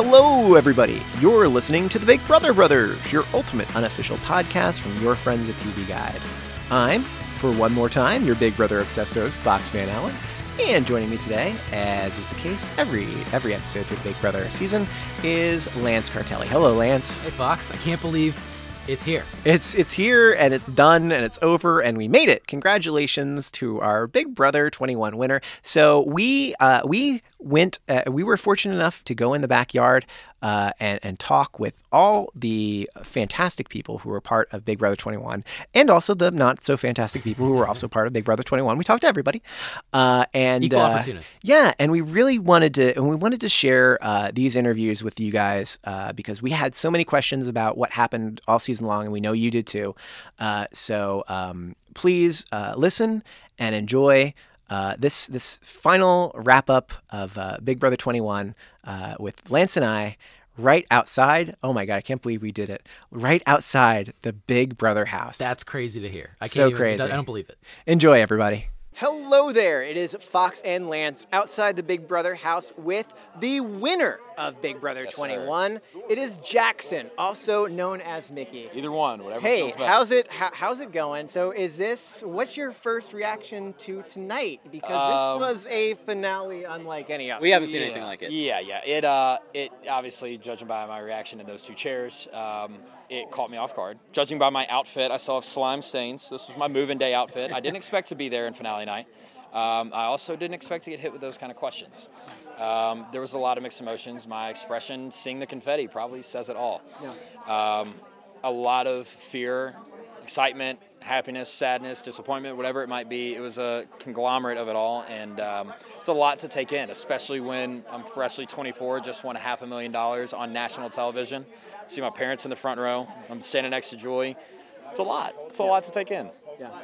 Hello, everybody. You're listening to the Big Brother Brothers, your ultimate unofficial podcast from your friends at TV Guide. I'm, for one more time, your Big Brother obsessed host, Fox Van Allen. And joining me today, as is the case every every episode through the Big Brother season, is Lance Cartelli. Hello, Lance. Hey Fox, I can't believe it's here. It's it's here and it's done and it's over and we made it. Congratulations to our Big Brother 21 winner. So we uh, we went uh, we were fortunate enough to go in the backyard uh, and and talk with all the fantastic people who were part of Big Brother 21 and also the not so fantastic people who were also part of Big Brother 21. We talked to everybody. Uh, and Equal uh, yeah, and we really wanted to, and we wanted to share uh, these interviews with you guys uh, because we had so many questions about what happened all season long, and we know you did too. Uh, so um, please uh, listen and enjoy. Uh, this this final wrap up of uh, Big Brother 21 uh, with Lance and I right outside. Oh my god, I can't believe we did it! Right outside the Big Brother house. That's crazy to hear. I can't So even, crazy. I don't believe it. Enjoy, everybody. Hello there. It is Fox and Lance outside the Big Brother house with the winner of Big Brother 21. It is Jackson, also known as Mickey. Either one, whatever. Hey, feels better. how's it how, how's it going? So is this what's your first reaction to tonight because Um, this was a finale unlike any other. We haven't seen Yeah. anything like it. Yeah, yeah. It uh, it obviously, judging by my reaction to those two chairs, um, it caught me off guard. Judging by my outfit, I saw slime stains. This was my moving day outfit. I didn't expect to be there in finale night. Um, I also didn't expect to get hit with those kind of questions. Um, there was a lot of mixed emotions. My expression, seeing the confetti, probably says it all. Um, a lot of fear, excitement, happiness, sadness, disappointment, whatever it might be. It was a conglomerate of it all, and um, it's a lot to take in, especially when I'm freshly 24, just won a half a million dollars on national television. See my parents in the front row. I'm standing next to Julie. It's a lot. It's a lot to take in.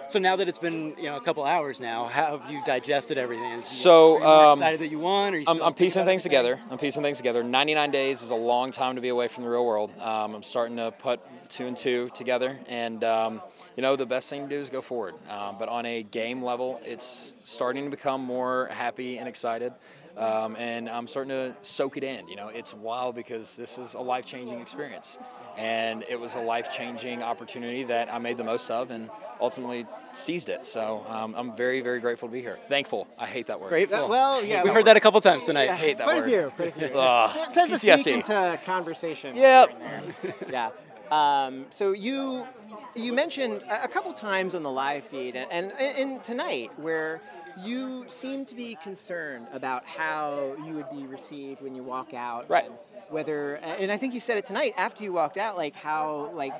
So now that it's been you know a couple hours now, how have you digested everything? So, are you um, excited that you won? Or you I'm, I'm piecing things together. I'm piecing things together. 99 days is a long time to be away from the real world. Um, I'm starting to put two and two together, and um, you know the best thing to do is go forward. Um, but on a game level, it's starting to become more happy and excited, um, and I'm starting to soak it in. You know, it's wild because this is a life-changing experience, and it was a life-changing opportunity that I made the most of, and ultimately seized it. So um, I'm very, very grateful to be here. Thankful. I hate that word. Grateful. well, yeah. We heard that a couple times tonight. I hate that quite word. a few, quite a few. Ugh, Tends to sneak into conversation. Yep. yeah. Um, so you you mentioned a a couple times on the live feed and, and, and tonight where you seem to be concerned about how you would be received when you walk out. Right. and Whether and I think you said it tonight after you walked out, like how like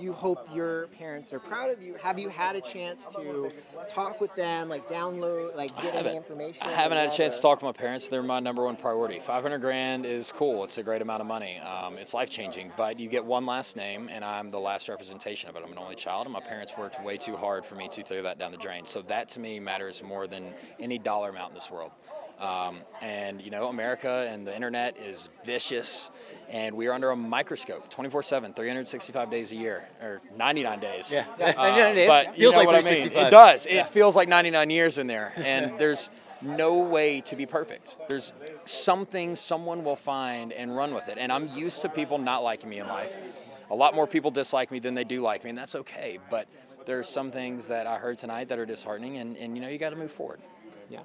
you hope your parents are proud of you. Have you had a chance to talk with them, like download, like get any information? I haven't had a chance the- to talk with my parents. They're my number one priority. 500 grand is cool. It's a great amount of money. Um, it's life changing, but you get one last name, and I'm the last representation of it. I'm an only child, and my parents worked way too hard for me to throw that down the drain. So that to me matters more than any dollar amount in this world. Um, and you know, America and the internet is vicious, and we are under a microscope 24 7, 365 days a year, or 99 days. Yeah. Yeah, Uh, 99 days. But Yeah. you Feels know like what I mean? It does. It feels like 99 years in there, and there's no way to be perfect. There's something someone will find and run with it. And I'm used to people not liking me in life. A lot more people dislike me than they do like me, and that's okay. But there's some things that I heard tonight that are disheartening, and, and you know you got to move forward. Yeah.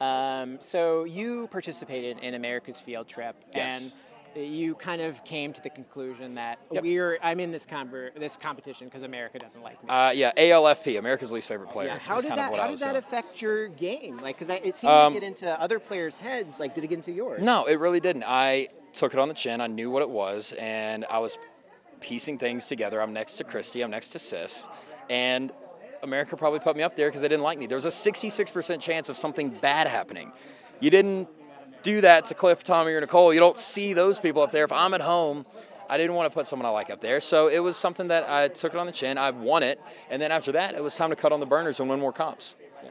Um, so you participated in America's field trip, Yes. and you kind of came to the conclusion that Yep. we're I'm in this conver- this competition because America doesn't like me. Uh, yeah, ALFP, America's least favorite player. yeah. How did that How did that doing. affect your game? Like, because it seemed Um, to get into other players' heads. Like, did it get into yours? No, it really didn't. I took it on the chin. I knew what it was, and I was piecing things together. I'm next to Christie. I'm next to Sis, and America probably put me up there because they didn't like me. There was a 66% chance of something bad happening. You didn't do that to Cliff, Tommy, or Nicole. You don't see those people up there. If I'm at home, I didn't want to put someone I like up there. So it was something that I took it on the chin. I won it, and then after that, it was time to cut on the burners and win more comps. Yeah.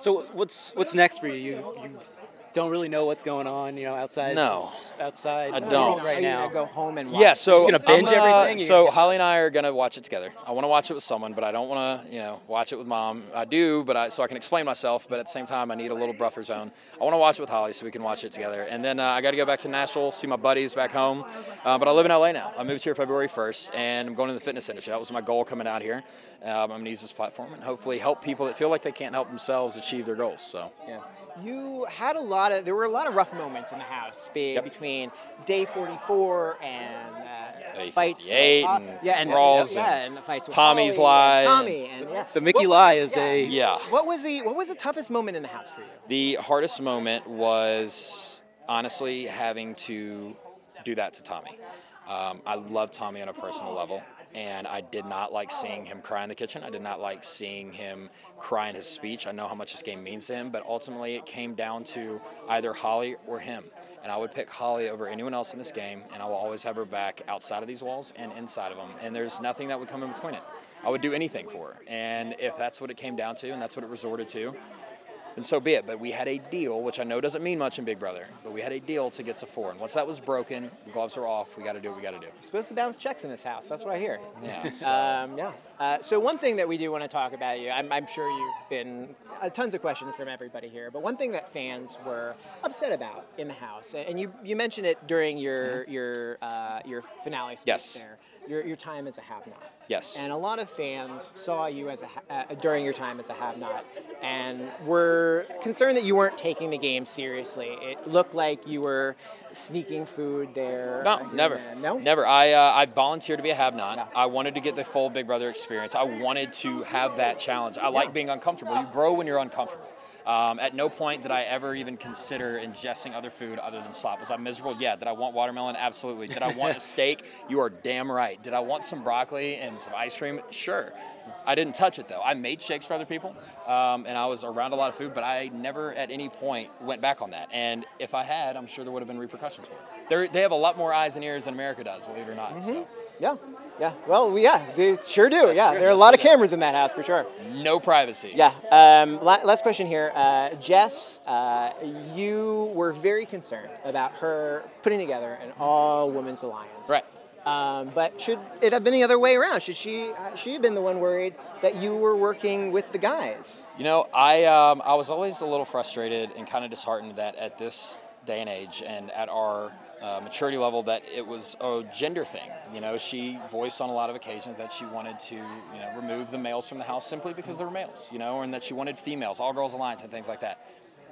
So what's what's next for you? You you don't really know what's going on, you know, outside. No. outside. I uh, don't. right now. gonna go home and watch? Yeah, so gonna binge I'm gonna- everything? So gonna- Holly and I are gonna watch it together. I want to watch it with someone, but I don't want to, you know, watch it with mom. I do, but I so I can explain myself. But at the same time, I need a little buffer zone. I want to watch it with Holly so we can watch it together. And then uh, I got to go back to Nashville, see my buddies back home. Uh, but I live in LA now. I moved here February 1st, and I'm going to the fitness industry. That was my goal coming out here. Um, I'm gonna use this platform and hopefully help people that feel like they can't help themselves achieve their goals. So. Yeah. You had a lot of there were a lot of rough moments in the house be, Yep. between day 44 and uh, Day fights. 58 uh, and yeah, and brawls yeah, and and fights with Tommy's Holly lie and and- Tommy and yeah. The Mickey What- lie is yeah. a Yeah. What was the what was the toughest moment in the house for you? The hardest moment was honestly having to do that to Tommy. Um, I love Tommy on a personal level, and I did not like seeing him cry in the kitchen. I did not like seeing him cry in his speech. I know how much this game means to him, but ultimately it came down to either Holly or him. And I would pick Holly over anyone else in this game, and I will always have her back outside of these walls and inside of them. And there's nothing that would come in between it. I would do anything for her. And if that's what it came down to, and that's what it resorted to, and so be it. But we had a deal, which I know doesn't mean much in Big Brother, but we had a deal to get to four. And once that was broken, the gloves are off. We got to do what we got to do. You're supposed to bounce checks in this house. That's what I hear. Yeah. So, Um, yeah. Uh, so one thing that we do want to talk about you, I'm, I'm sure you've been uh, tons of questions from everybody here, but one thing that fans were upset about in the house, and you, you mentioned it during your your uh, your finale speech Yes. there, your, your time as a have-not. Yes. And a lot of fans saw you as a ha- uh, during your time as a have-not, and were concerned that you weren't taking the game seriously. It looked like you were sneaking food there. no, never. No. Never. I uh, I volunteered to be a have-not. Yeah. I wanted to get the full Big Brother experience. I wanted to have that challenge. I like being uncomfortable. You grow when you're uncomfortable. Um, at no point did I ever even consider ingesting other food other than slop. Was I miserable? Yeah. Did I want watermelon? Absolutely. Did I want a steak? You are damn right. Did I want some broccoli and some ice cream? Sure. I didn't touch it though. I made shakes for other people, um, and I was around a lot of food, but I never at any point went back on that. And if I had, I'm sure there would have been repercussions for it. They're, they have a lot more eyes and ears than America does, believe it or not. So Yeah, yeah. Well, we, yeah, they sure do. Yeah, there are a lot of cameras in that house for sure. no privacy. Yeah. Um, last question here, uh, Jess. Uh, you were very concerned about her putting together an all-women's alliance. Right. Um, but should it have been the other way around? Should she uh, she have been the one worried that you were working with the guys? You know, I um, I was always a little frustrated and kind of disheartened that at this day and age and at our uh, maturity level that it was a gender thing. You know, she voiced on a lot of occasions that she wanted to, you know, remove the males from the house simply because they were males, you know, and that she wanted females, all girls alliance and things like that.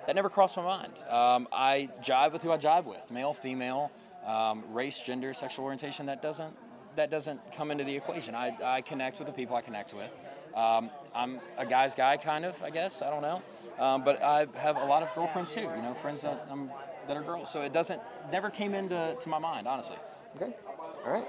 That never crossed my mind. Um, I jive with who I jive with, male, female, um, race, gender, sexual orientation. That doesn't that doesn't come into the equation. I, I connect with the people I connect with. Um, I'm a guy's guy, kind of, I guess. I don't know. Um, but I have a lot of girlfriends too, you know, friends that, um, that are girls. So it doesn't, never came into to my mind, honestly. Okay. All right.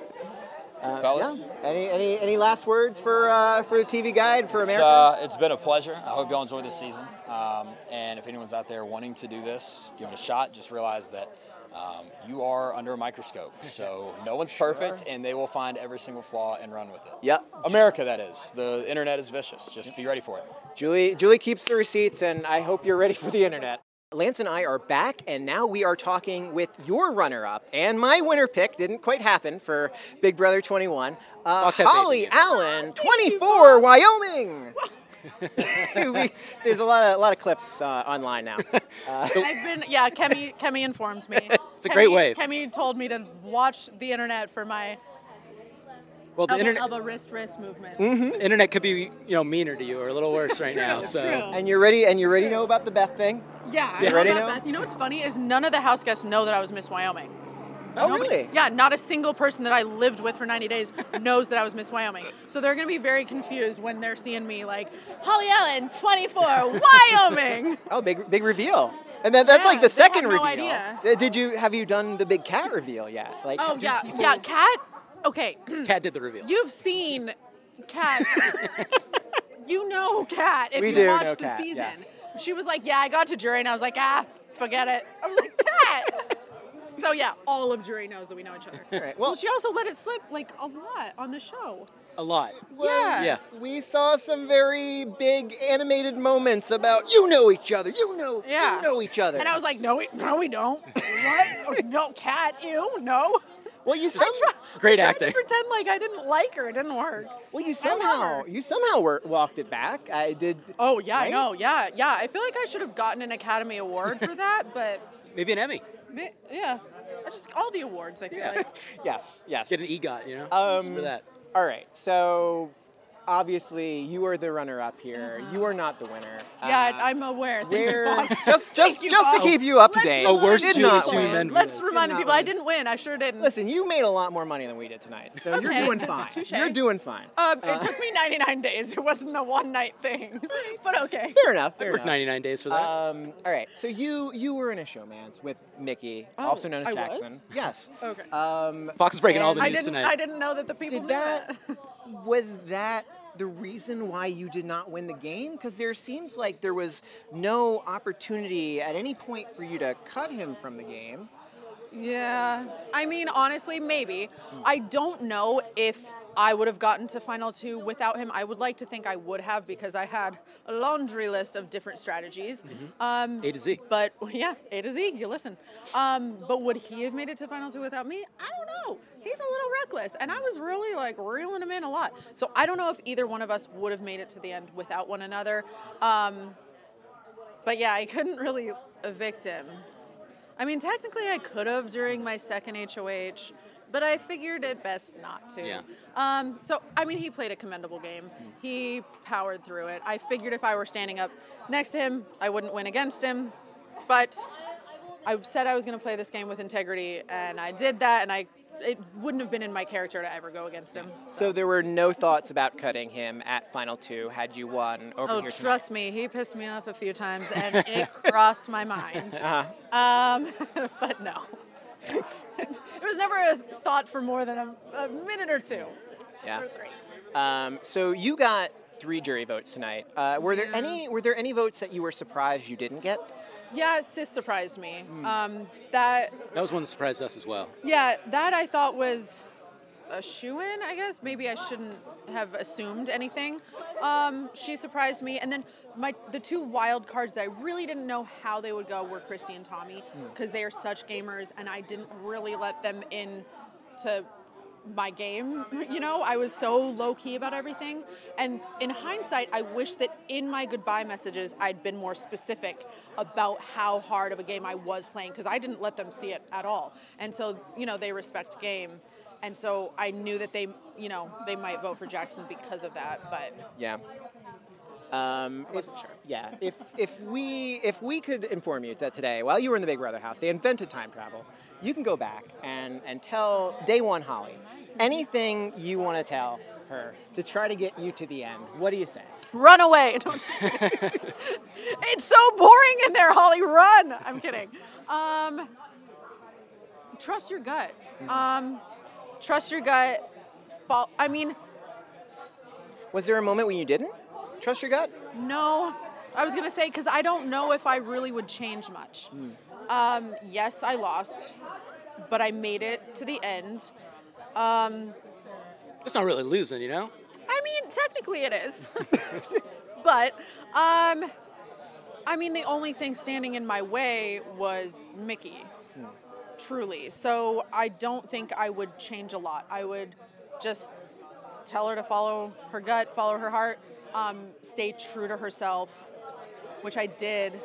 Uh, Fellas? yeah. Any any any last words for uh, for the TV Guide for It's, America? uh, it's been a pleasure. I hope y'all enjoy this season. Um, and if anyone's out there wanting to do this, give it a shot. Just realize that um, you are under a microscope. So no one's perfect, and they will find every single flaw and run with it. yep. America, that is. The internet is vicious. Just be ready for it. Julie Julie keeps the receipts, and I hope you're ready for the internet. Lance and I are back, and now we are talking with your runner-up and my winner pick. Didn't quite happen for Big Brother 21. Uh, Holly Allen, 24, Wyoming. we, there's a lot of a lot of clips uh, online now. Uh, I've been, yeah, Kemi, Kemi informed me. It's a great wave. Kemi told me to watch the internet for my Well, the elbow, internet, elbow wrist wrist movement. the internet could be you know meaner to you or a little worse right now. True, So true. and you're ready, and you ready to know about the Beth thing? Yeah, I You know ready about now? Beth. You know what's funny is none of the house guests know that I was Miss Wyoming. Oh, Nobody- really? Yeah, not a single person that I lived with for 90 days knows that I was Miss Wyoming. So they're going to be very confused when they're seeing me like, Holly Allen, 24, Wyoming. Oh, big big reveal. And then that's Yeah, like the they second have no reveal. idea. Uh, Did you have you done the big cat reveal yet? Like, Oh, yeah, people- yeah, Kat. Okay, Kat did the reveal. you've seen Kat. you know Kat if We you do know the Kat, season. yeah. She was like, "Yeah, I got to jury," and I was like, "Ah, forget it." I was like, "Kat." so yeah, all of jury knows that we know each other. All right, Well, well- she also let it slip like a lot on the show. A lot. Yes. Yeah. We saw some very big animated moments about you know each other. You know. Yeah. You know each other. And I was like, no, we, no, we don't. what? No, Kat, ew, no. Well, you some, Great Tried acting. to pretend like I didn't like her. It didn't work. well you somehow you somehow were, walked it back. I did. Oh yeah, Right? I know. Yeah, yeah. I feel like I should have gotten an Academy Award for that, but Maybe an Emmy. ma- yeah, just all the awards. I feel Yeah. like. Yes. Yes. Get an EGOT, you know? Um, Just for that. All right. So obviously you are the runner-up here. You are not the winner. Uh-huh. Yeah, Uh, I'm aware. Thank you, where Fox. just just Thank you, just to keep you up to date. remind A worse did not Julie win. Let's win. remind not people I didn't win. I sure didn't. Listen, you made a lot more money than we did tonight, so you're doing fine. touche. You're doing fine. Um, Uh, it took me 99 days. It wasn't a one night thing, but okay. Fair enough. Fair Worked enough. 99 days for that. Um, all right. So you you were in a showmance with Mickey, Oh, also known as I was? Jackson. Yes. Okay. Um, Fox is breaking all the I news didn't. tonight. I didn't know that the people did knew that was that the reason why you did not win the game? Because there seems like there was no opportunity at any point for you to cut him from the game. Yeah. I mean, honestly, maybe. I don't know if I would have gotten to final two without him. I would like to think I would have because I had a laundry list of different strategies. Um, A to Z. But yeah, A to Z, you listen. Um, but would he have made it to final two without me? I don't know. He's a little reckless, and I was really like reeling him in a lot. So I don't know if either one of us would have made it to the end without one another. Um, but yeah, I couldn't really evict him. I mean, technically, I could have during my second HOH, but I figured it best not to. Yeah. Um, so, I mean, he played a commendable game. He powered through it. I figured if I were standing up next to him, I wouldn't win against him. But I said I was going to play this game with integrity, and I did that, and I it wouldn't have been in my character to ever go against him. So there were no thoughts about cutting him at final two had you won over Oh, here trust me, he pissed me off a few times, and it crossed my mind. Uh-huh. Um, but no, it was never a thought for more than a, a minute or two. Yeah. Or three. Um, so you got three jury votes tonight. Uh, were there Yeah. any Were there any votes that you were surprised you didn't get? Yeah, Sis surprised me. Um, that That was one that surprised us as well. Yeah, that I thought was a shoe in, I guess. Maybe I shouldn't have assumed anything. Um, she surprised me. And then my the two wild cards that I really didn't know how they would go were Christie and Tommy because they are such gamers and I didn't really let them in to my game. You know, I was so low key about everything. And in hindsight, I wish that in my goodbye messages, I'd been more specific about how hard of a game I was playing because I didn't let them see it at all. And so, you know, they respect game. And so I knew that they, you know, they might vote for Jackson because of that. But Yeah. Um, Wasn't if- sure. Yeah. If if we if we could inform you that today, while you were in the Big Brother house, they invented time travel. You can go back and and tell day one Holly anything you want to tell her to try to get you to the end. What do you say? run away. No, I'm just kidding. it's so boring in there, Holly. Run. I'm kidding. Um, trust your gut. Um, trust your gut. Fol- I mean, Was there a moment when you didn't trust your gut? no. I was gonna say because I don't know if I really would change much. Um, yes, I lost, but I made it to the end. Um, It's not really losing, you know? I mean, technically it is. but um I mean the only thing standing in my way was Mickey. Truly. So I don't think I would change a lot. I would just tell her to follow her gut, follow her heart, um, stay true to herself, which I did.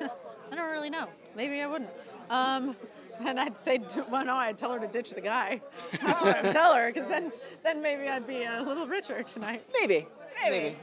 I don't really know. Maybe I wouldn't. Um, and I'd say, to, well, no, I'd tell her to ditch the guy. That's what I'd tell her, because then, then maybe I'd be a little richer tonight. Maybe. Maybe.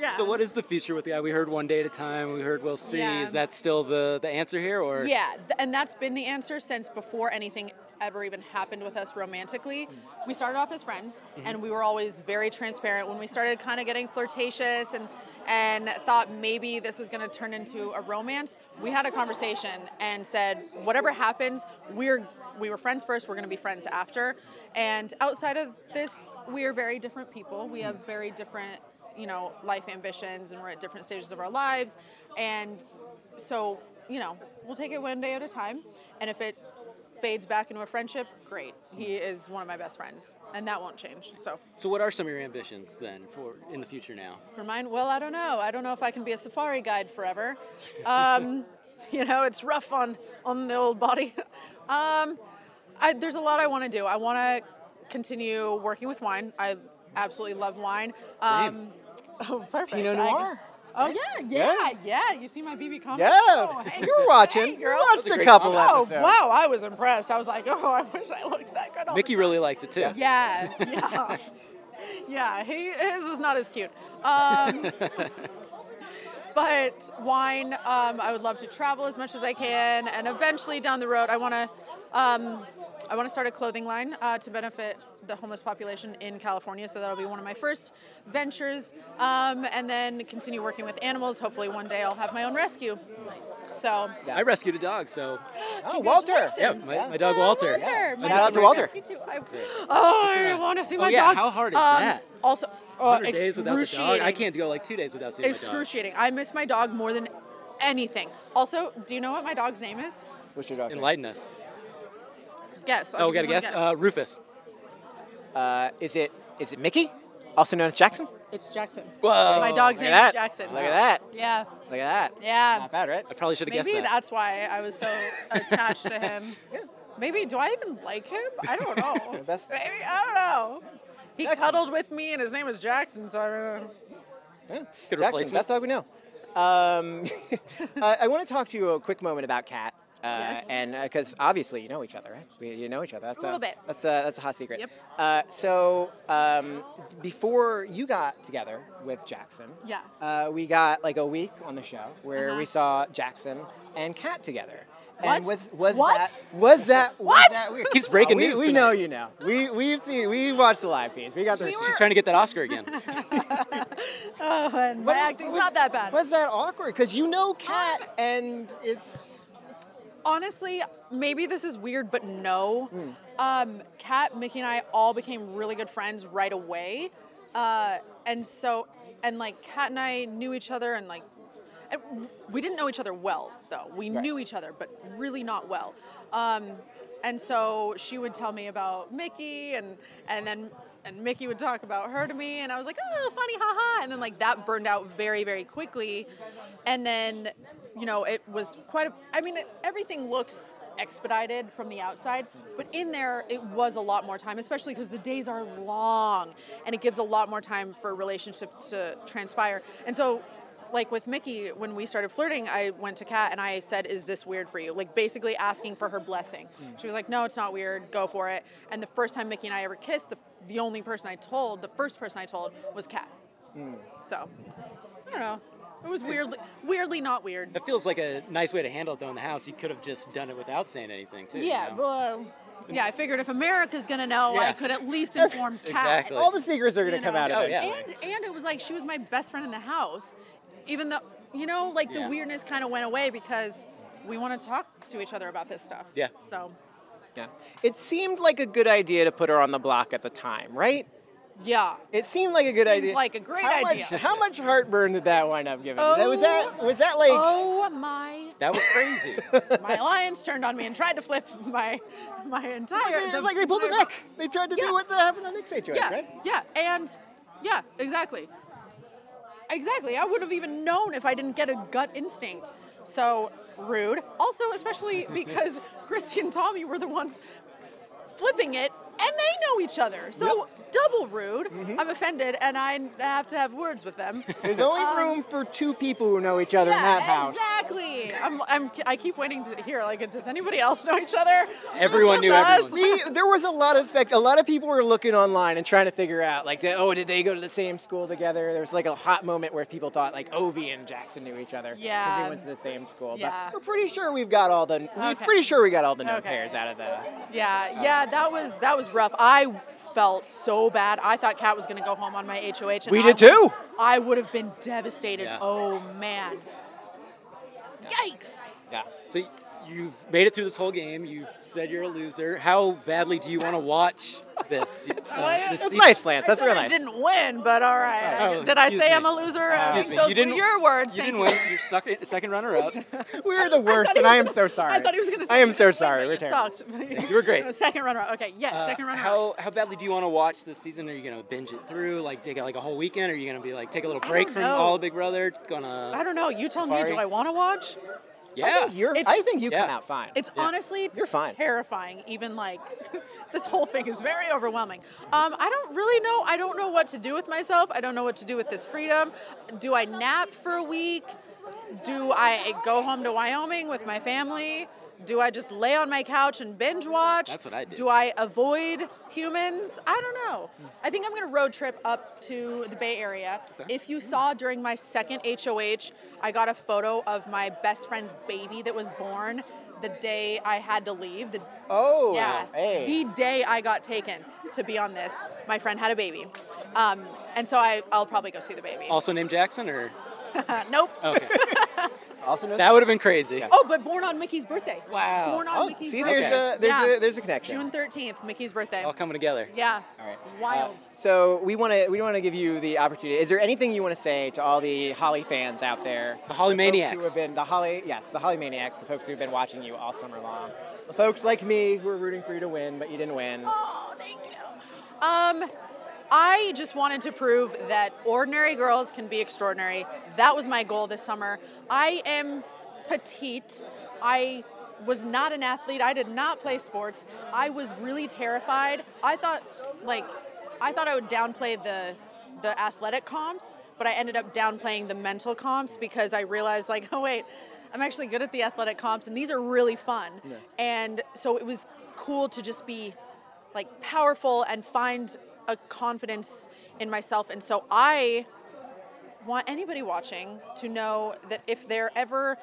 Yeah. So what is the future with the guy? We heard one day at a time. We heard we'll see. Yeah. Is that still the, the answer here, or Yeah, th- and that's been the answer since before anything ever even happened with us romantically. We started off as friends, and we were always very transparent. When we started kind of getting flirtatious and and thought maybe this was going to turn into a romance, we had a conversation and said, whatever happens, we're we were friends first. We're going to be friends after. And outside of this, we are very different people. We have very different, you know, life ambitions, and we're at different stages of our lives. And so, you know, we'll take it one day at a time. And if it fades back into a friendship, great. He is one of my best friends, and that won't change. So So, what are some of your ambitions then for in the future now? for mine, well, I don't know. I don't know if I can be a safari guide forever. Um, you know, it's rough on on the old body. Um, I, there's a lot I want to do. I want to continue working with wine. I absolutely love wine. Um, oh, perfect. Pinot I- Noir. Oh yeah, yeah, yeah, You see my BB comment? Yeah, Oh, hey. you were watching. Hey, you girl. watched a a couple comment. Oh wow, I was impressed. I was like, oh, I wish I looked that good. all the Mickey really liked it too. yeah, yeah, yeah. He his was not as cute. Um, but wine, um, I would love to travel as much as I can, and eventually down the road, I want to, um, I want to start a clothing line uh, to benefit the homeless population in California. So that'll be one of my first ventures, um, and then continue working with animals. Hopefully, one day I'll have my own rescue. So. I rescued a dog, so Oh, Walter. yeah, my, my dog Walter. Walter. Yeah. My Shout out to dog Walter. rescue too. I, oh, I want to see Oh, my yeah, dog. how hard is Um, that? Also, uh, days without the dog. I can't go like two days without seeing my dog. Excruciating. I miss my dog more than anything. Also, do you know what my dog's name is? What's your dog's name? Enlighten us. Guess. I'll Oh, give got a you guess? Uh, Rufus. Uh, is it is it Mickey, also known as Jackson? it's Jackson. Whoa. my dog's look name at is. Jackson. Look at that. Yeah. Look at that. Yeah. Not bad, right? I probably should have guessed that. Maybe that's why I was so attached to him. Yeah. Maybe do I even like him? I don't know. Best- Maybe I don't know. He Jackson. cuddled with me, and his name was Jackson. So I don't know. Yeah. Good Jackson, replacement. best dog we know. Um, I, I want to talk to you a quick moment about Kat. Uh, Yes. And because obviously you know each other, right? We, you know each other. That's A little bit. That's a, that's a hot secret. Yep. Uh, so um, before you got together with Jackson, Yeah. uh, we got like a week on the show where Uh-huh. we saw Jackson and Kat together. What? And was was What? that was that was What? that weird? Keeps breaking we, news We tonight. know you now. We we've seen we watched the live feeds. We got the We. She's trying to get that Oscar again. Oh, and But my acting's was- not that bad. Was that awkward? Because you know Kat, and it's Honestly, maybe this is weird, but no. Hmm. Um, Kat, Mickey, and I all became really good friends right away, uh, and so, and like Kat and I knew each other, and like, and we didn't know each other well though. We Right. knew each other, but really not well. Um, and so she would tell me about Mickey, and and then. And Mickey would talk about her to me, and I was like, "Oh, funny, haha!" And then like that burned out very, very quickly. And then, you know, it was quite a. I mean, it, everything looks expedited from the outside, but in there it was a lot more time, especially because the days are long, and it gives a lot more time for relationships to transpire. And so, like with Mickey, when we started flirting, I went to Kat and I said, "Is this weird for you?" Like basically asking for her blessing. She was like, "No, it's not weird. Go for it." And the first time Mickey and I ever kissed, the the only person I told, the first person I told, was Kat. Hmm. So, I don't know. It was weirdly, weirdly not weird. That feels like a nice way to handle it though in the house. You could have just done it without saying anything too. you Yeah, know? well, yeah. I figured if America's gonna know, I could at least inform Kat. Exactly. all the secrets are going to You come know. out Oh, of it. yeah. And and it was like she was my best friend in the house, even though you know, like the Yeah. weirdness kind of went away because we want to talk to each other about this stuff. Yeah. So, Yeah. It seemed like a good idea to put her on the block at the time, right? Yeah. It seemed like a good Seemed idea. like a great how idea. Much, how much heartburn did that wind up giving? you? was that oh was that like? oh my! That was crazy. My alliance turned on me and tried to flip my my entire. It's the- like they pulled a my- neck. They tried to Yeah. do what happened on Nick's HOH, Yeah, right? yeah, and yeah, exactly. Exactly. I wouldn't have even known if I didn't get a gut instinct. So rude. Also, especially because Christie and Tommy were the ones flipping it, and they know each other. So double rude. Mm-hmm. I'm offended, and I have to have words with them. There's only Um, room for two people who know each other in that house. exactly. I'm, I'm, I keep waiting to hear like, does anybody else know each other? Everyone knew us? everyone. See, there was a lot of spec. A lot of people were looking online and trying to figure out, like, did- oh, did they go to the same school together? There was like a hot moment where people thought like Ovi and Jackson knew each other Yeah. because Yeah. they went to the same school. Yeah. But we're pretty sure we've got all the. We're Okay. pretty sure we got all the known Okay. pairs out of the. Yeah, yeah, that was that was rough. I felt so bad. I thought Kat was gonna go home on my HOH. And We I did would- too. I would have been devastated. Yeah. Oh man. Yikes. Yeah. So you've made it through this whole game. You've said you're a loser. How badly do you want to watch this. Uh, this That's season- nice, Lance. That's I real nice. I didn't win, but all right. Oh, Did I say me. I'm a loser? Excuse me. Those you didn't. were your words. You didn't win. You're second, second runner-up. We're the worst, thought and he I am so sorry. I thought he was going to say. I am so sorry. We're terrible. sucked. You were great. second runner. Up. Okay, yes, Uh, second runner. Up. How how badly do you want to watch this season? Are you gonna binge it through, like take like a whole weekend? Or are you gonna be like take a little break from know. all of Big Brother? Gonna I don't know. You tell me. Do I want to watch? I yeah. think you're. It's- I think you come out fine. It's Yeah. honestly You're fine. terrifying. Even like this whole thing is very overwhelming. Um, I don't really know. I don't know what to do with myself. I don't know what to do with this freedom. Do I nap for a week? Do I go home to Wyoming with my family? Do I just lay on my couch and binge watch? That's what I do. Do I avoid humans? I don't know. I think I'm going to road trip up to the Bay Area. If you saw during my second HOH, I got a photo of my best friend's baby that was born the day I had to leave. The, oh, yeah, Hey. the day I got taken to be on this, my friend had a baby. Um, and so I, I'll probably go see the baby. Also named Jackson, or nope. okay, also knows that would have been crazy. Oh, but born on Mickey's birthday. Wow. Born on Oh, Mickey's see, birthday. there's a there's Yeah. a there's a connection. June 13th, Mickey's birthday. All coming together. Yeah. All right. Wild. Uh, so we want to we want to give you the opportunity. Is there anything you want to say to all the Holly fans out there? The Holly folks Maniacs. who have been the Holly yes the Holly Maniacs, the folks who have been watching you all summer long, the folks like me who are rooting for you to win but you didn't win. Oh, thank you. Um, I just wanted to prove that ordinary girls can be extraordinary. That was my goal this summer. I am petite. I was not an athlete. I did not play sports. I was really terrified. I thought, like, I thought I would downplay the the athletic comps, but I ended up downplaying the mental comps because I realized, like, oh wait, I'm actually good at the athletic comps, and these are really fun. And so it was cool to just be like powerful and find a confidence in myself. And so I want anybody watching to know that if they're ever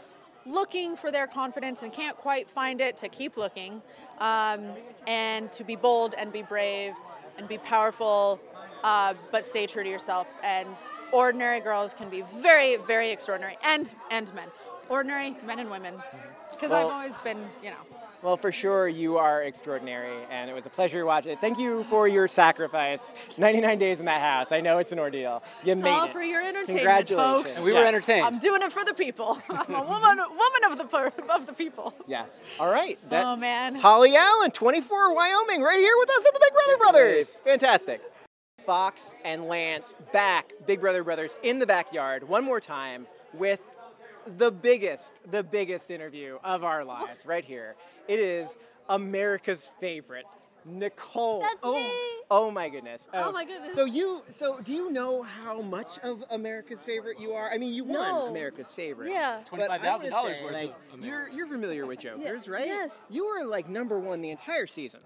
looking for their confidence and can't quite find it, to keep looking um, and to be bold and be brave and be powerful, uh, but stay true to yourself. And ordinary girls can be very, very extraordinary, and and men, ordinary men and women, because Well- I've always been, you know. Well, for sure, you are extraordinary, and it was a pleasure watching it. Thank you for your sacrifice. 99 days in that house. I know it's an ordeal. You It's made all it. for your entertainment, Congratulations. folks. And we were entertained. I'm doing it for the people. I'm a woman, woman of the of the people. Yeah. All right. That- Oh, man. Holly Allen, 24, Wyoming, right here with us at the Big Brother Brothers. Fantastic. Fox and Lance back, Big Brother Brothers in the backyard one more time with the biggest, the biggest interview of our lives right here. It is America's favorite, Nicole. That's oh, me. oh my goodness. Oh, oh my goodness. So you, so do you know how much of America's favorite you are? I mean, you won No. America's favorite. Yeah. But $25,000 worth like, of You're you're familiar with Jokers, right? yes. You were like number one the entire season.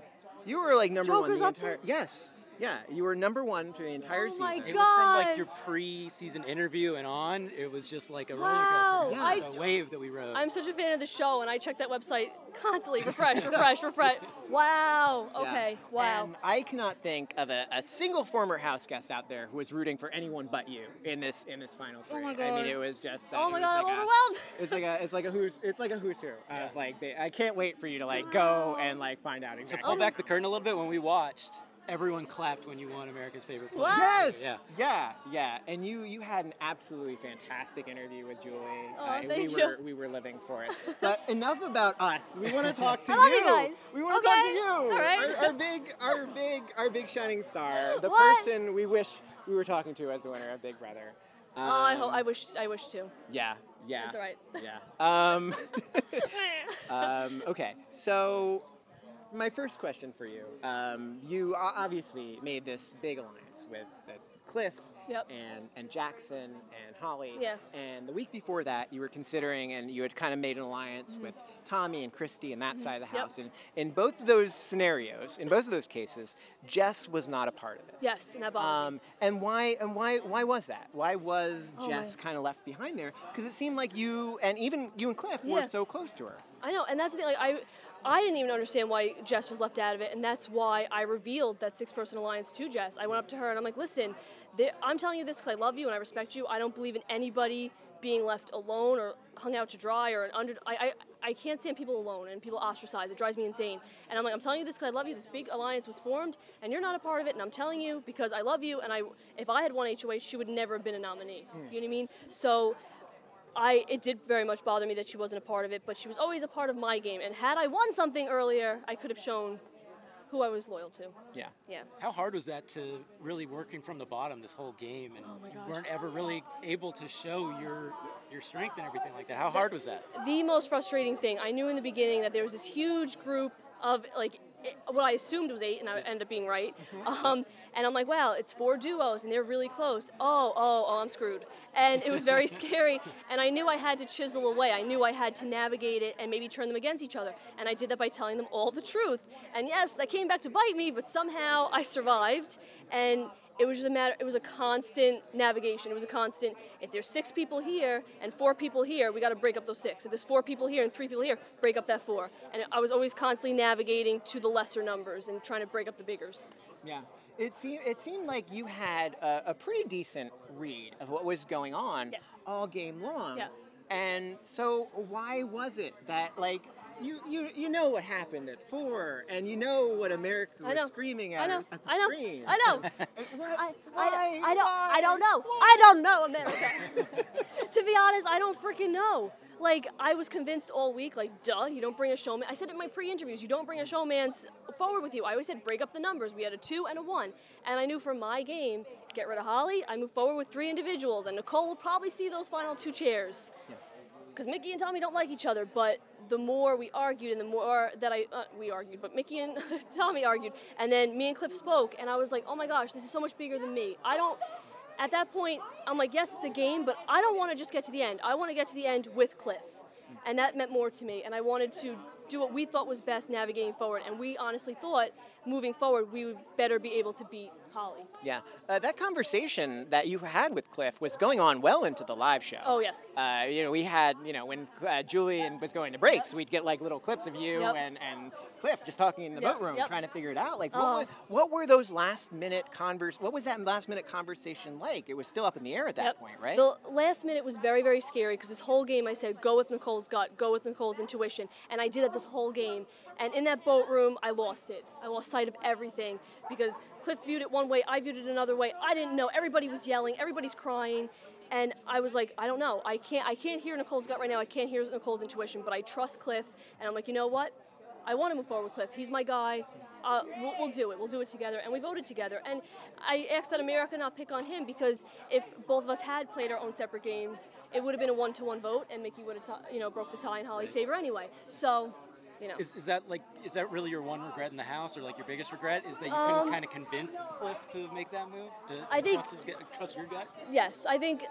You were like number Joker's one the up to- entire. Yes. Yeah. You were number one for the entire Oh my season. It was from like your pre-season interview and on. It was just like a roller coaster. Yeah. It was a wave that we rode. I'm such a fan of the show, and I check that website constantly. Refresh, refresh, refresh. Wow. Yeah. Okay. Wow. And I cannot think of a, a single former house guest out there who was rooting for anyone but you in this in this final three. Oh my God. I mean, it was just. uh, oh my was god, I'm like a- overwhelmed. It's like a it's like a who's it's like a who's who of like they, I can't wait for you to like go and like find out to exactly. pull back the curtain a little bit, when we watched, everyone clapped when you won America's Favorite Player. Yes. Yeah. Yeah. Yeah. And you you had an absolutely fantastic interview with Julie. Oh, uh, and thank we you. were we were living for it. But enough about us. We want to talk to I love you guys. We want to talk to you. All right. Our, our big our big our big shining star. The What? person we wish we were talking to as the winner of Big Brother. oh, I hope. Um, I wish. I wish to. Yeah. Yeah. That's all right. Yeah. Um, um, okay, so my first question for you: um, you obviously made this big alliance with Cliff Yep. and and Jackson and Holly. Yeah. And the week before that, you were considering, and you had kind of made an alliance with Tommy and Christie and that side of the Mm-hmm. Yep. house. And in both of those scenarios, in both of those cases, Jess was not a part of it. Yes, and that bothered me. Um, and why and why why was that? Why was Oh, Jess kind of left behind there? Because it seemed like you and even you and Cliff were so close to her. I know, and that's the thing. Like I, I didn't even understand why Jess was left out of it, and that's why I revealed that six-person alliance to Jess. I went up to her and I'm like, "Listen, I'm telling you this because I love you and I respect you. I don't believe in anybody being left alone or hung out to dry or an under. I, I, I can't stand people alone and people ostracized. It drives me insane. And I'm like, I'm telling you this because I love you. This big alliance was formed, and you're not a part of it. And I'm telling you because I love you. And I, if I had won HOH, she would never have been a nominee. Hmm. You know what I mean? So. I it did very much bother me that she wasn't a part of it, but she was always a part of my game. And had I won something earlier, I could have shown who I was loyal to. Yeah. Yeah. How hard was that to really working from the bottom this whole game, and Oh you weren't ever really able to show your your strength and everything like that? How hard was that? the most frustrating thing i knew in the beginning that there was this huge group of like eh, what I assumed was eight, and I ended up being right. Um, and I'm like, wow, it's four duos, and they're really close. Oh, oh, oh, I'm screwed. And it was very scary. And I knew I had to chisel away. I knew I had to navigate it and maybe turn them against each other. And I did that by telling them all the truth. And yes, that came back to bite me, but somehow I survived. And it was just a matter it was a constant navigation it was a constant if there's six people here and four people here we got to break up those six if there's four people here and three people here break up that four and i was always constantly navigating to the lesser numbers and trying to break up the biggers Yeah. It seemed it seemed like you had a, a pretty decent read of what was going on Yes. all game long. Yeah. And so why was it that like you, you you know what happened at four, and you know what America I was screaming I at, know. at the I know. screen. I know. What? I, Why? I, I don't Why? I don't know. Why? I don't know, America. to be honest, I don't freaking know. Like I was convinced all week, like, duh, you don't bring a showmance. I said it in my pre-interviews, you don't bring a showmance forward with you. I always said break up the numbers. We had a two and a one, and I knew for my game, get rid of Holly. I move forward with three individuals, and Nicole will probably see those final two chairs. Because Mickey and Tommy don't like each other, but the more we argued and the more that I, uh, we argued, but Mickey and Tommy argued, and then me and Cliff spoke, and I was like, oh my gosh, this is so much bigger than me. I don't, at that point, I'm like, yes, it's a game, but I don't want to just get to the end. I want to get to the end with Cliff. And that meant more to me, and I wanted to do what we thought was best navigating forward, and we honestly thought, moving forward, we would better be able to beat Holly. Yeah, uh, that conversation that you had with Cliff was going on well into the live show. Oh, yes. Uh, you know, we had, you know, when uh, Julian was going to breaks, we'd get like little clips of you Yep. and, and Cliff just talking in the Yep, boat room, yep. trying to figure it out. Like, what, were, what were those last minute converse? What was that last minute conversation like? It was still up in the air at that Yep. point, right? The last minute was very, very scary because this whole game I said, go with Nicole's gut, go with Nicole's intuition. And I did that this whole game. And in that boat room, I lost it. I lost sight of everything because Cliff viewed it one way, I viewed it another way. I didn't know. Everybody was yelling, everybody's crying. And I was like, I don't know. I can't I can't hear Nicole's gut right now. I can't hear Nicole's intuition, but I trust Cliff. And I'm like, you know what? I want to move forward with Cliff. He's my guy. Uh, we'll, we'll do it. We'll do it together. And we voted together. And I asked that America not pick on him because if both of us had played our own separate games, it would have been a one-to-one vote, and Mickey would have, ti- you know, broke the tie in Holly's favor anyway. So, you know. Is, is that like is that really your one regret in the house, or like your biggest regret is that you Um, couldn't kind of convince Cliff to make that move? To, I think- trust, his, trust your gut. Yes, I think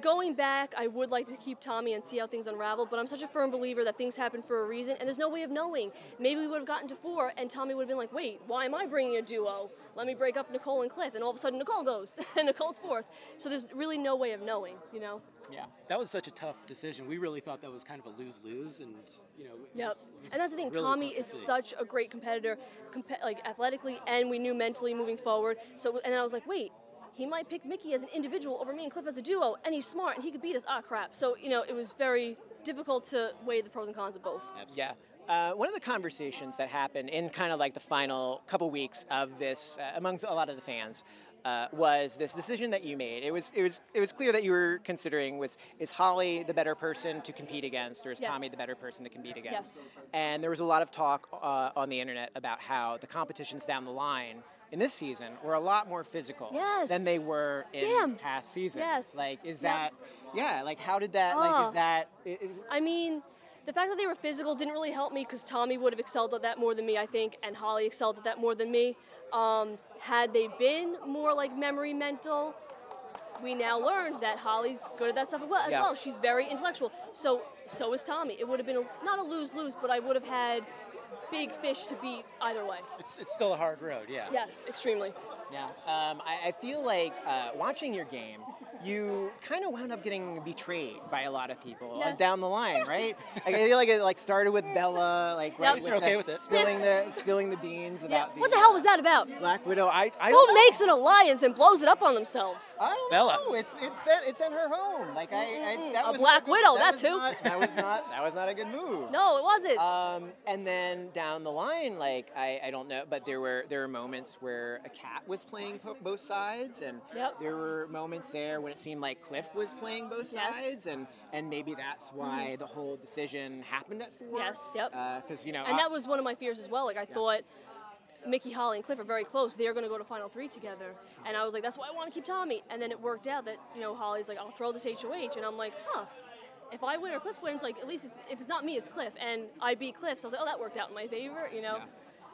going back, I would like to keep Tommy and see how things unravel, but I'm such a firm believer that things happen for a reason, and there's no way of knowing. Maybe we would have gotten to four, and Tommy would have been like, wait, why am I bringing a duo? Let me break up Nicole and Cliff, and all of a sudden Nicole goes, and Nicole's fourth. So there's really no way of knowing, you know? yeah. That was such a tough decision. We really thought that was kind of a lose lose, and you know. it Yep. was- was And that's the thing. really Tommy is to such a great competitor, compe- like athletically, and we knew mentally moving forward. So, and I was like, wait, he might pick Mickey as an individual over me and Cliff as a duo, and he's smart and he could beat us. Ah, crap. So you know, it was very difficult to weigh the pros and cons of both. Yeah. Uh, one of the conversations that happened in kind of like the final couple weeks of this, uh, amongst a lot of the fans, uh, was this decision that you made. It was it was it was clear that you were considering was is Holly the better person to compete against, or is Yes. Tommy the better person to compete against? Yes. And there was a lot of talk uh, on the internet about how the competitions down the line. In this season, were a lot more physical Yes. than they were in Damn. past seasons. Yes. Like, is that, yeah? Like, how did that? Like, is that? i- i- I mean, the fact that they were physical didn't really help me because Tommy would have excelled at that more than me, I think, and Holly excelled at that more than me. Um, had they been more like memory mental, we now learned that Holly's good at that stuff as well. As Yeah. well. She's very intellectual. So so is Tommy. It would have been a, not a lose lose, but I would have had big fish to beat either way. It's, it's still a hard road, yeah. Yes, extremely. Yeah. Um, I, I feel like uh, watching your game, you kind of wound up getting betrayed by a lot of people uh, Yes. down the line, right? I feel like it like started with Bella, like right Yep. You're okay the, with it. spilling the spilling the beans Yeah. about What the, the hell uh, was that about? Black Widow. I, I Who don't know. makes an alliance and blows it up on themselves? I don't Bella. know. It's it's sent it's sent her home. Like I, I that A was Black not- Widow, That that's who. Not, that was not that was not a good move. No, it wasn't. Um, and then down the line, like I, I don't know, but there were there were moments where a Kat was playing po- both sides, and Yep. there were moments there when it seemed like Cliff was playing both Yes. sides, and and maybe that's why the whole decision happened at four. Yes, yep. Because you know, and uh, that was one of my fears as well. Like I thought Mickey, Holly, and Cliff are very close. They're going to go to Final Three together, and I was like, that's why I want to keep Tommy. And then it worked out that you know Holly's like, I'll throw this HOH, and I'm like, huh. If I win or Cliff wins, like at least it's, if it's not me, it's Cliff, and I beat Cliff. So I was like, oh, that worked out in my favor, you know. Yeah.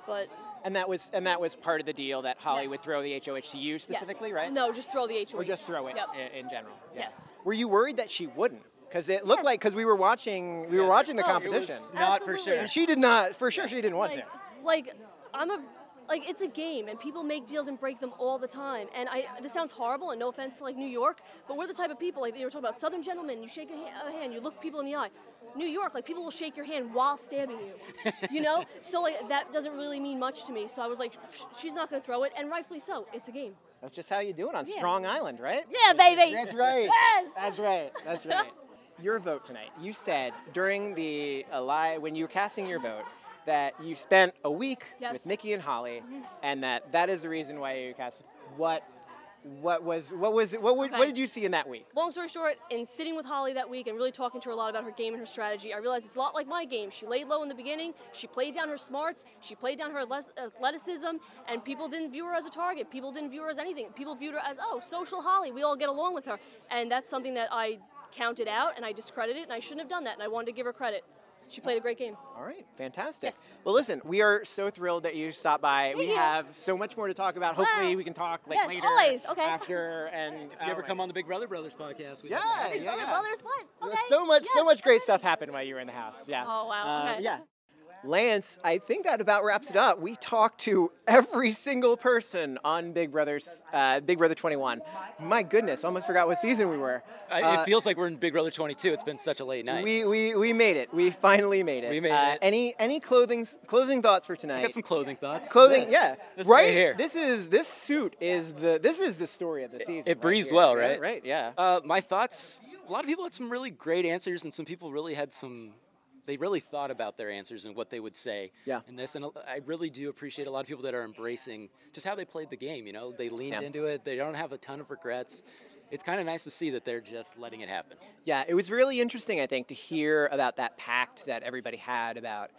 But and that was and that was part of the deal that Holly Yes. would throw the HOH to you yes. specifically, right? No, just throw the HOH. or just throw it Yep. in, in general. Yeah. Yes. Were you worried that she wouldn't? Because it looked Yes. like because we were watching we were watching the Oh, it was- competition. Not for Absolutely. sure. She did not, for sure, she didn't want like, to. like I'm a like it's a game and people make deals and break them all the time and I this sounds horrible and no offense to like New York but we're the type of people like you were talking about Southern gentlemen you shake a, ha- a hand you look people in the eye New York like people will shake your hand while stabbing you you know so like that doesn't really mean much to me so I was like she's not gonna throw it and rightfully so it's a game That's just how you do it on Yeah. Strong Island, right? yeah baby That's right. yes That's right. That's right. Your vote tonight. You said during the uh, live when you were casting your vote that you spent a week Yes. with Mickey and Holly, and that that is the reason why you cast. What what was what was what would, what Okay. did you see in that week? long story short, in sitting with Holly that week and really talking to her a lot about her game and her strategy, I realized it's a lot like my game. She laid low in the beginning, she played down her smarts, she played down her athleticism, and people didn't view her as a target. People didn't view her as anything. People viewed her as, oh, social Holly, we all get along with her. And that's something that I counted out and I discredited, and I shouldn't have done that, and I wanted to give her credit. She played a great game. All right, fantastic. Yes. Well, listen, we are so thrilled that you stopped by. we you. have so much more to talk about. Hopefully, Wow. we can talk like Yes, later, always. Okay. after, and If you ever come on the Big Brother Brothers podcast, we Yeah, Big yeah, brother, yeah. brothers, what? Okay. So much, so much great stuff happened while you were in the house. Yeah. Oh, wow, Uh, okay. yeah. Lance, I think that about wraps it up. We talked to every single person on Big Brother's uh, Big Brother 21. My goodness, almost forgot what season we were. I, Uh, it feels like we're in Big Brother 22. It's been such a late night. we, we, we made it. We finally made it. We made Uh, it. Any any clothing closing thoughts for tonight? I got some clothing thoughts. clothing. This. Yeah, This right right here. This is this suit is the this is the story of the season. it right breathes here. well, Yeah, right? Right. Yeah. Uh, my thoughts. A lot of people had some really great answers, and some people really had some. They really thought about their answers and what they would say Yeah. in this, and I really do appreciate a lot of people that are embracing just how they played the game. You know, they leaned Yeah. into it. They don't have a ton of regrets. It's kind of nice to see that they're just letting it happen. Yeah, it was really interesting, I think, to hear about that pact that everybody had about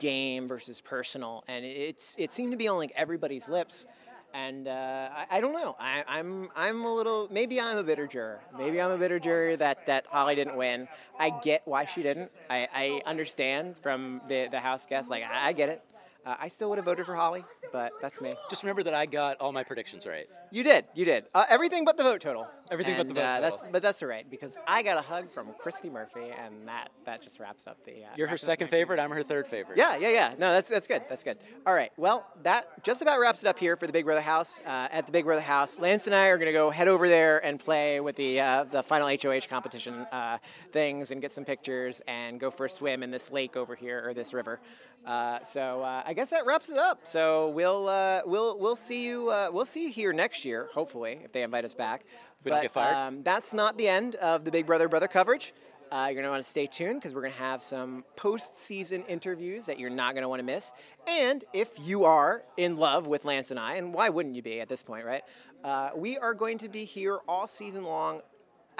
game versus personal, and it's it seemed to be on like everybody's lips. And uh, I, I don't know. I, I'm I'm a little. Maybe I'm a bitter juror. Maybe I'm a bitter juror that that Holly didn't win. I get why she didn't. I, I understand from the the house guests. Like I, I get it. Uh, I still would have voted for Holly, but that's me. Just remember that I got all my predictions right. You did. You did. Uh, everything but the vote total. Everything but the vote uh, total. That's, but that's all right because I got a hug from Christie Murphy, and that that just wraps up the. Uh, You're her second favorite. I'm her third favorite. Yeah, yeah, yeah. No, that's that's good. That's good. All right. Well, that just about wraps it up here for the Big Brother House. Uh, at the Big Brother House, Lance and I are going to go head over there and play with the uh, the final HOH competition uh, things and get some pictures and go for a swim in this lake over here or this river. Uh, so uh, I guess that wraps it up. So we'll uh, we'll we'll see you uh, we'll see you here next year, hopefully, if they invite us back. we don't but get fired. Um, that's not the end of the Big Brother Brother coverage. Uh, you're going to want to stay tuned because we're going to have some post-season interviews that you're not going to want to miss. And if you are in love with Lance and I, and why wouldn't you be at this point, right? Uh, we are going to be here all season long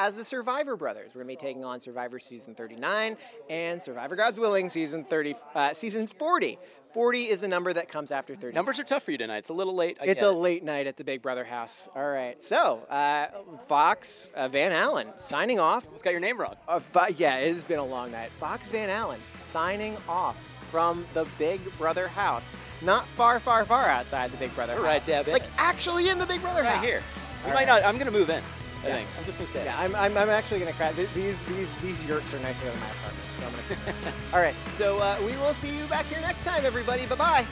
as the Survivor Brothers. We're going to be taking on Survivor Season 39 and Survivor God's Willing Season 30, uh, Seasons 40. 40 is the number that comes after 30. Numbers are tough for you tonight. It's a little late. I It's a it. late night at the Big Brother house. All right. So, uh, Fox uh, Van Allen signing off. It's got your name wrong. Uh, but yeah, it has been a long night. Fox Van Allen signing off from the Big Brother house. Not far, far, far outside the Big Brother All house. right, Deb. Like actually in the Big Brother House. right house. here. We All might right. not. I'm gonna move in. I Yeah. think. I'm just gonna stay. Yeah, I'm, I'm, I'm actually gonna crack. These these these yurts are nicer than my apartment, so I'm gonna. All right, so uh, we will see you back here next time, everybody. Bye bye.